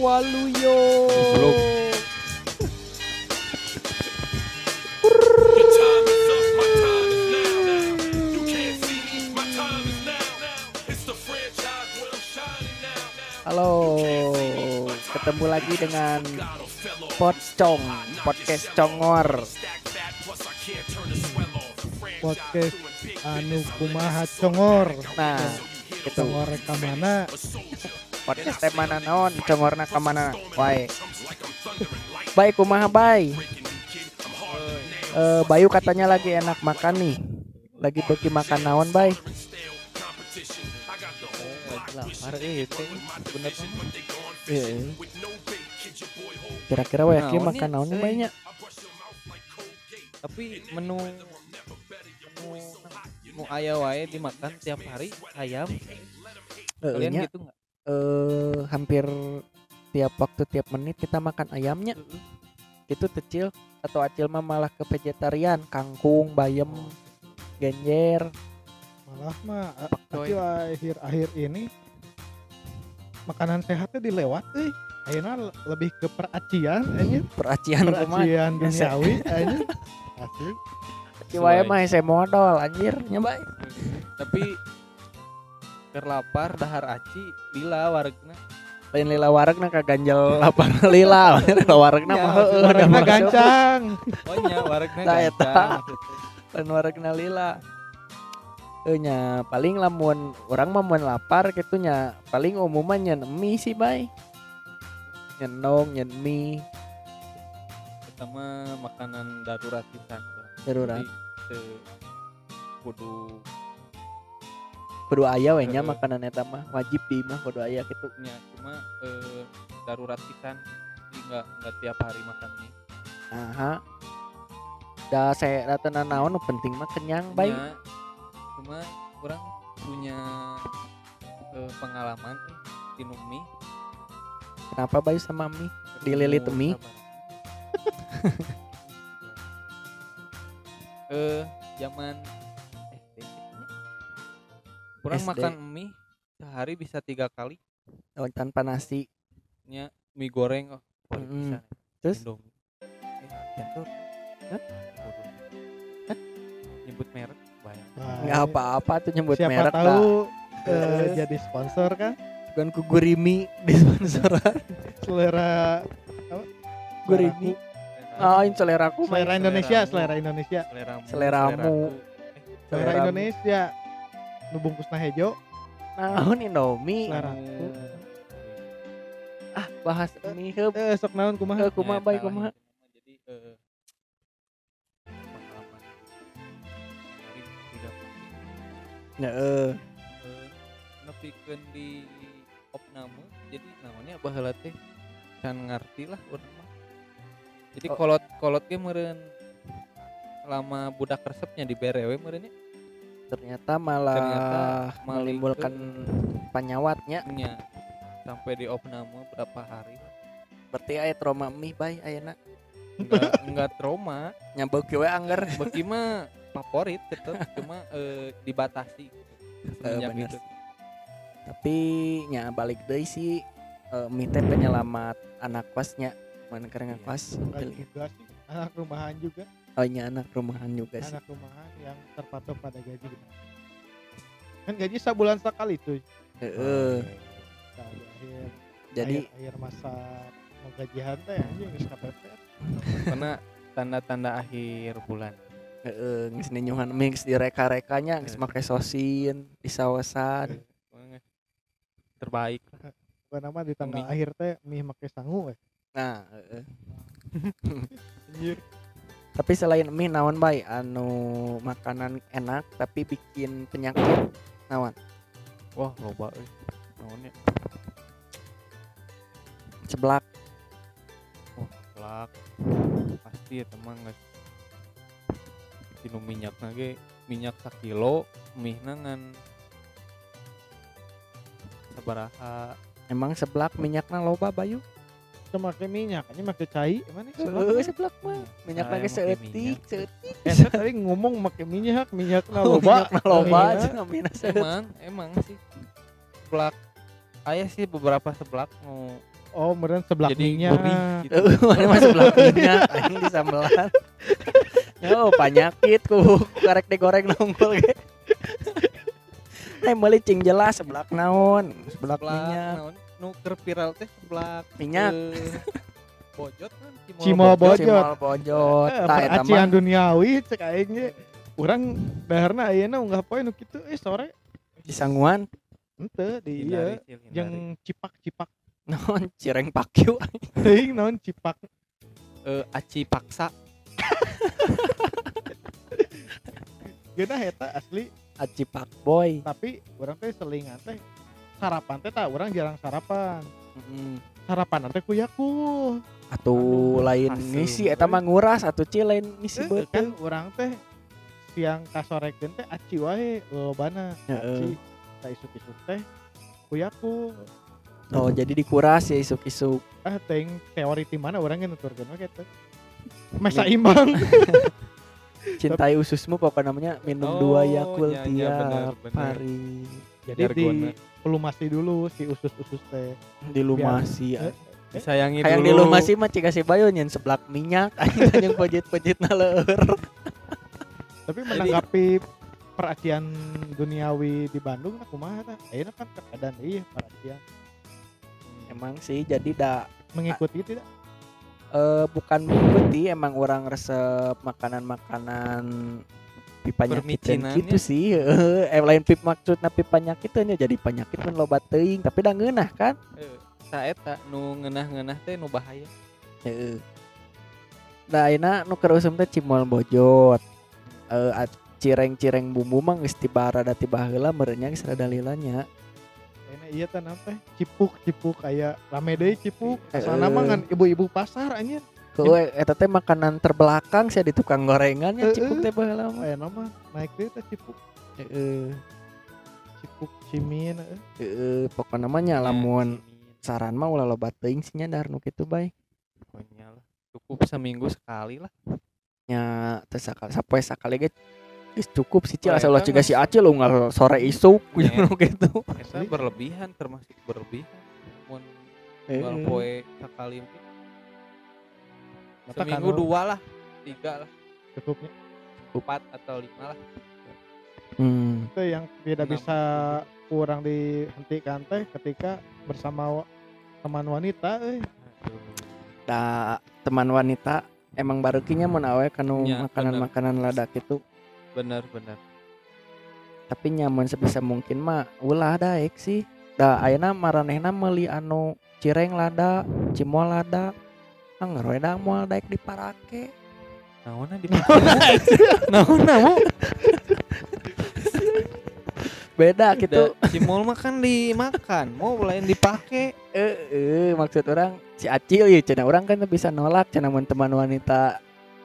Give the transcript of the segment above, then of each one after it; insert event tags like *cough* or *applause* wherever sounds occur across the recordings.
Waluyo. Belum. Halo. Ketemu lagi dengan Pocong podcast Congor podcast anu kumaha congor nah itu congor kamana *laughs* podcast teh mana naon? Ke mana wae *laughs* Baik. Kumaha baik Eh, Bayu katanya lagi enak makan nih. Lagi pergi makan naon bay? Lapar eh bener kira-kira wae Naon makan naon nih Eh. banyak tapi menu menu nu aya wae dimakan tiap hari ayam. Kalian gitu nggak eh hampir tiap waktu tiap menit kita makan ayamnya. Itu kecil atau acil mah malah ke vegetarian. Kangkung bayam genjer. Malah mah coy. akhir akhir akhir ini makanan sehatnya dilewat euy ayeuna lebih ke peracian anjir peracian peracian *laughs* duniawi anjir asli. Wae mah hese modal anjir nya bay tapi terlapar dahar aci lila waregna lain lila waregna ka ganjel. Lapar. *laughs* Lila lila waregna Ya, mah heueuh warna gancang. *laughs* Oh nya eta. gancang. Lain waregna lila. Nya paling lamun orang mah mun lapar gitu nya paling umumnya nyen mie sih bay. Nyenong nyen mie. Pertama makanan darurat pisan Darurat. Kudu kudu aya we nya Heeh. makanan eta mah wajib di mah kudu aya gitu. Nya cuma eh, darurat pisan jadi nggak nggak tiap hari makan mie aha. Da saya datana naon nu penting mah kenyang baik Nya, cuma orang punya eh, pengalaman di mie kenapa bayu sama mie Dililit mie? *laughs* eh zaman SD kurang SD. makan mie sehari bisa tiga kali. Oh, tanpa nasi. Nya mie goreng oh. Mm-mm. bisa terus? Indomie. Eh jatuh Hah? Waduh. Hah? nyebut merek bayang. Nah, nggak apa-apa tuh nyebut siapa merek tahu dah eh, jadi sponsor kan bukan ku gurimi di sponsoran *laughs* selera gurimi oh ini selera aku selera Indonesia selera Indonesia. Seleramu Seleramu. seleraku. Eh, selera. Indonesia nu bungkusna hejo. Naon Indomie? Anu, ah bahas mie heup eh sok naon kumaha? Eh, kumaha baik kumaha? itu mah. jadi eh, pengalaman tidak ya eh. Eh, nepikeun di opname jadi namanya baheula teh? Can ngarti lah urang mah. Jadi Oh. kolot kolot ge meureun lama budak resepnya di BRW meureun ternyata malah Ternyata menimbulkan panyawatnya. nya sampai di opname berapa hari. Berarti aya trauma mie bay ayeuna enggak *laughs* enggak trauma. Nyambau we angger. Beki mah favorit tetep cuma eh, dibatasi itu. Tapi nya balik deui sih eh, mie teh penyelamat anak kosnya mana keren Iya. kos sih anak rumahan juga oh nya anak rumahan juga sih. Anak rumahan yang terpatok pada gaji kan gaji sebulan sekali tuh Heeh. Nah, di akhir jadi akhir, akhir masa mau gajian teh anjing geus kapepet karena tanda-tanda akhir bulan. Heeh geus ninyuhan mie geus direka-rekanya geus make sosin disawesan Pokoknya terbaik Bukan nama di tanggal akhir teh mie make sangu eh. nah heeh. *laughs* Anjir. Tapi selain mie naon bay? Anu makanan enak tapi bikin penyakit naon? Wah loba euy naonnya seblak wah plak pasti ya teman guys. Tinu minyak nage minyak sakilo mie nangan sabaraha emang seblak minyakna loba bayu Itu make minyak, ini make cai, mana? Heeh, seblak mah minyak Saya lagi make seetik minyak. seetik Eta tadi ngomong make minyak, minyak *laughs* na Oh, loba. minyakna loba cenah mina seetik emang emang sih seblak ayah sih beberapa seblak mau Oh, meren sebelah jadi minyak. gitu. Eh, mana masuk belah minyak anjing di sambelan. Yo, *laughs* penyakit ku karek digoreng nongkol ge. *laughs* Eh meuli cing jelas seblak naon, seblak seblak minyak. naon nu keur viral teh seblak Minyak. eh, bojot kan Cimol bojot. Cimol bojot. Eh, mah duniawi cek aing ge. Urang daharna ayeuna unggah poe nu kitu eh sore di sanguan henteu di ieu hindari. yang cipak-cipak *laughs* naon cireng pakyu. teuing naon cipak. Eh, aci paksa *laughs* Geuna eta asli Aci Pak Boy. tapi urang teh selingan teh sarapan teh tah urang jarang sarapan. Heeh. Sarapan teh ku yaku. Atuh lain hasil. ngisi eta mah nguras atuh ci lain ngisi Eh, beuteung. kan urang teh siang kasorekeun teh aci wae lobana. Heeh. Aci ta isuk-isuk teh ku yaku. Oh, jadi dikuras ya isuk-isuk. ah ting teori ti mana orang yang nuturkeun we kitu *laughs* masa imbang *laughs* Cintai ususmu pokoknya namanya minum Oh, dua Yakult iya, tiap bener. hari. Jadi di Jargonnya. pelumasi dulu si usus-usus teh Dilumasi. Eh, disayangi Kayak dulu dilumasi mah cika si bayo nyen seblak minyak *laughs* anjing yang pejit-pejit leur. tapi menanggapi peracian duniawi di Bandung nah kumaha tah ayeuna kan keadaan iya peracian Emang sih jadi da mengikuti tidak eh, bukan mengikuti emang orang resep makanan-makanan nyakitan Permicinannya. gitu sih heeh. *laughs* eh lain pip maksudna pipa nyakitan jadi penyakit mun loba teuing tapi da ngeunah kan Eh, saeta nu ngeunah-ngeunah teh nu bahaya Heeh. Da ayeuna nu keur usum teh cimol bojot. Eh cireng-cireng bumbu mah geus tibara da tiba heula meureunnya geus rada lilanya. iya teh teh cipuk cipuk aya rame deui cipuk Eh, sana mah eh. ngan ibu-ibu pasar anjir Keu eta teh makanan terbelakang sih di tukang gorengannya cipuk teh baheula mah. ayeuna mah naik deui teh cipuk Heeh. cipuk cimin eh. Heeh, pokona mah nya lamun saran mah ulah loba teuing sih nya dahar nu kitu bae. pokoknya lah cukup seminggu sekali lah Nya teu sakali sapoe sakali ge geus cukup sih cil asal mah- si Acil unggal sore isuk *laughs* gitu. Eta berlebihan termasuk berlebihan mun poe sekali mungkin Mata seminggu kanu dua lah tiga lah. cukupnya? Empat atau lima lah. Hmm. itu yang tidak Enam. bisa kurang dihentikan teh ketika bersama teman wanita eh. Da teman wanita emang barukinya mun awe kanu Ya, makanan-makanan ladak itu. Bener bener. Tapi nyaman sebisa mungkin mah ulah daek sih. Da ayeuna maranehna meuli anu cireng lada cimol lada anggar we da moal daek diparake naonna di naonna mau beda gitu. Da- cimol mah kan dimakan. Mau lain dipake. Eh eh, maksud orang si acil ya cenah orang kan bisa nolak cenah mun teman wanita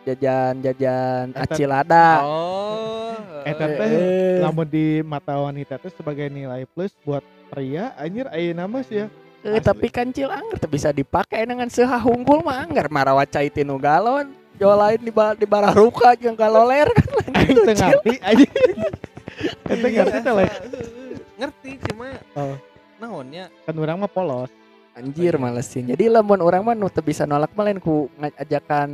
jajan-jajan Eta- acil lada oh. Eta Eh, teh eh. lamun di mata wanita teh sebagai nilai plus buat pria anjir ayeuna mah sih ya Eh, Asli. tapi kan cil anggar bisa dipakai dengan seha hunggul mah anggar marawa cai tinu galon jual lain di ba- di bararuka jeung kaloler kan lain aing gitu, teu ngerti anjir *laughs* Ente ngerti teh lain ngerti cuma Oh. naonnya? Kan urang mah polos. Anjir malesin jadi lamun orang mah nu teu bisa nolak mah lain ku ngajakan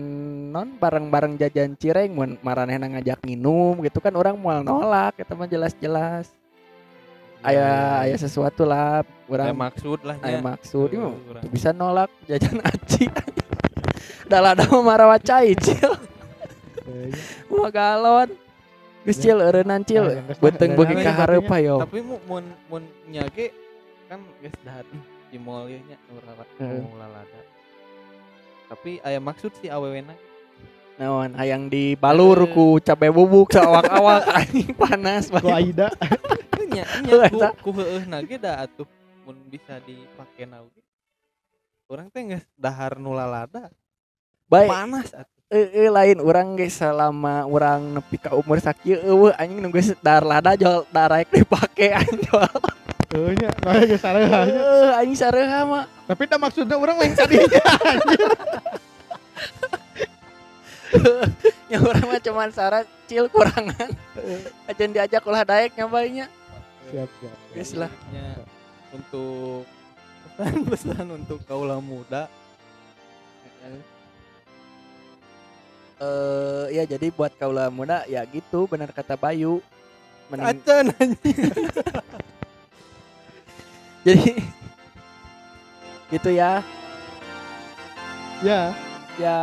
non bareng-bareng jajan cireng mun maranehna ngajak minum gitu kan orang moal nolak eta mah jelas-jelas aya aya sesuatu lah Aya urang maksud lah aya maksud. Ieu mah urang. teu bisa nolak jajan aci. *laughs* Dalah mah marawa cai cil. *laughs* Wah galon. Geus cil eureunnan cil. Benteng mah, beuki eureunnan ka ya, hareup yo tapi mu mun mun nyage kan geus dahar di mall nya lalada tapi aya maksud si awewena Naon hayang dibalur ku cabe bubuk sawak-awak. *laughs* Anjing panas ku bae. Aida nya nya ku ku heueuhna ge da atuh. Mun bisa dipake na oge urang teh geus dahar nu lalada Baik. Panas atuh. Eh eh, lain urang ge selama urang nepi ka umur sakieu eueuh anjing nu geus dar lada jol daraek dipake anjing jol. Heuh nya nah geus sareha nya. Eueuh anjing sareha mah. tapi dah maksudnya urang lain tadinya *laughs* Ya urang mah cuman syarat cil kurangan. Ajan diajak ulah daek nya bae nya. Siap siap Geus lah. Nya untuk pesan-pesan untuk kaula muda. Eh ya jadi buat kaula muda ya gitu benar kata Bayu. Acan anjing. *laughs* Jadi gitu ya. Ya. ya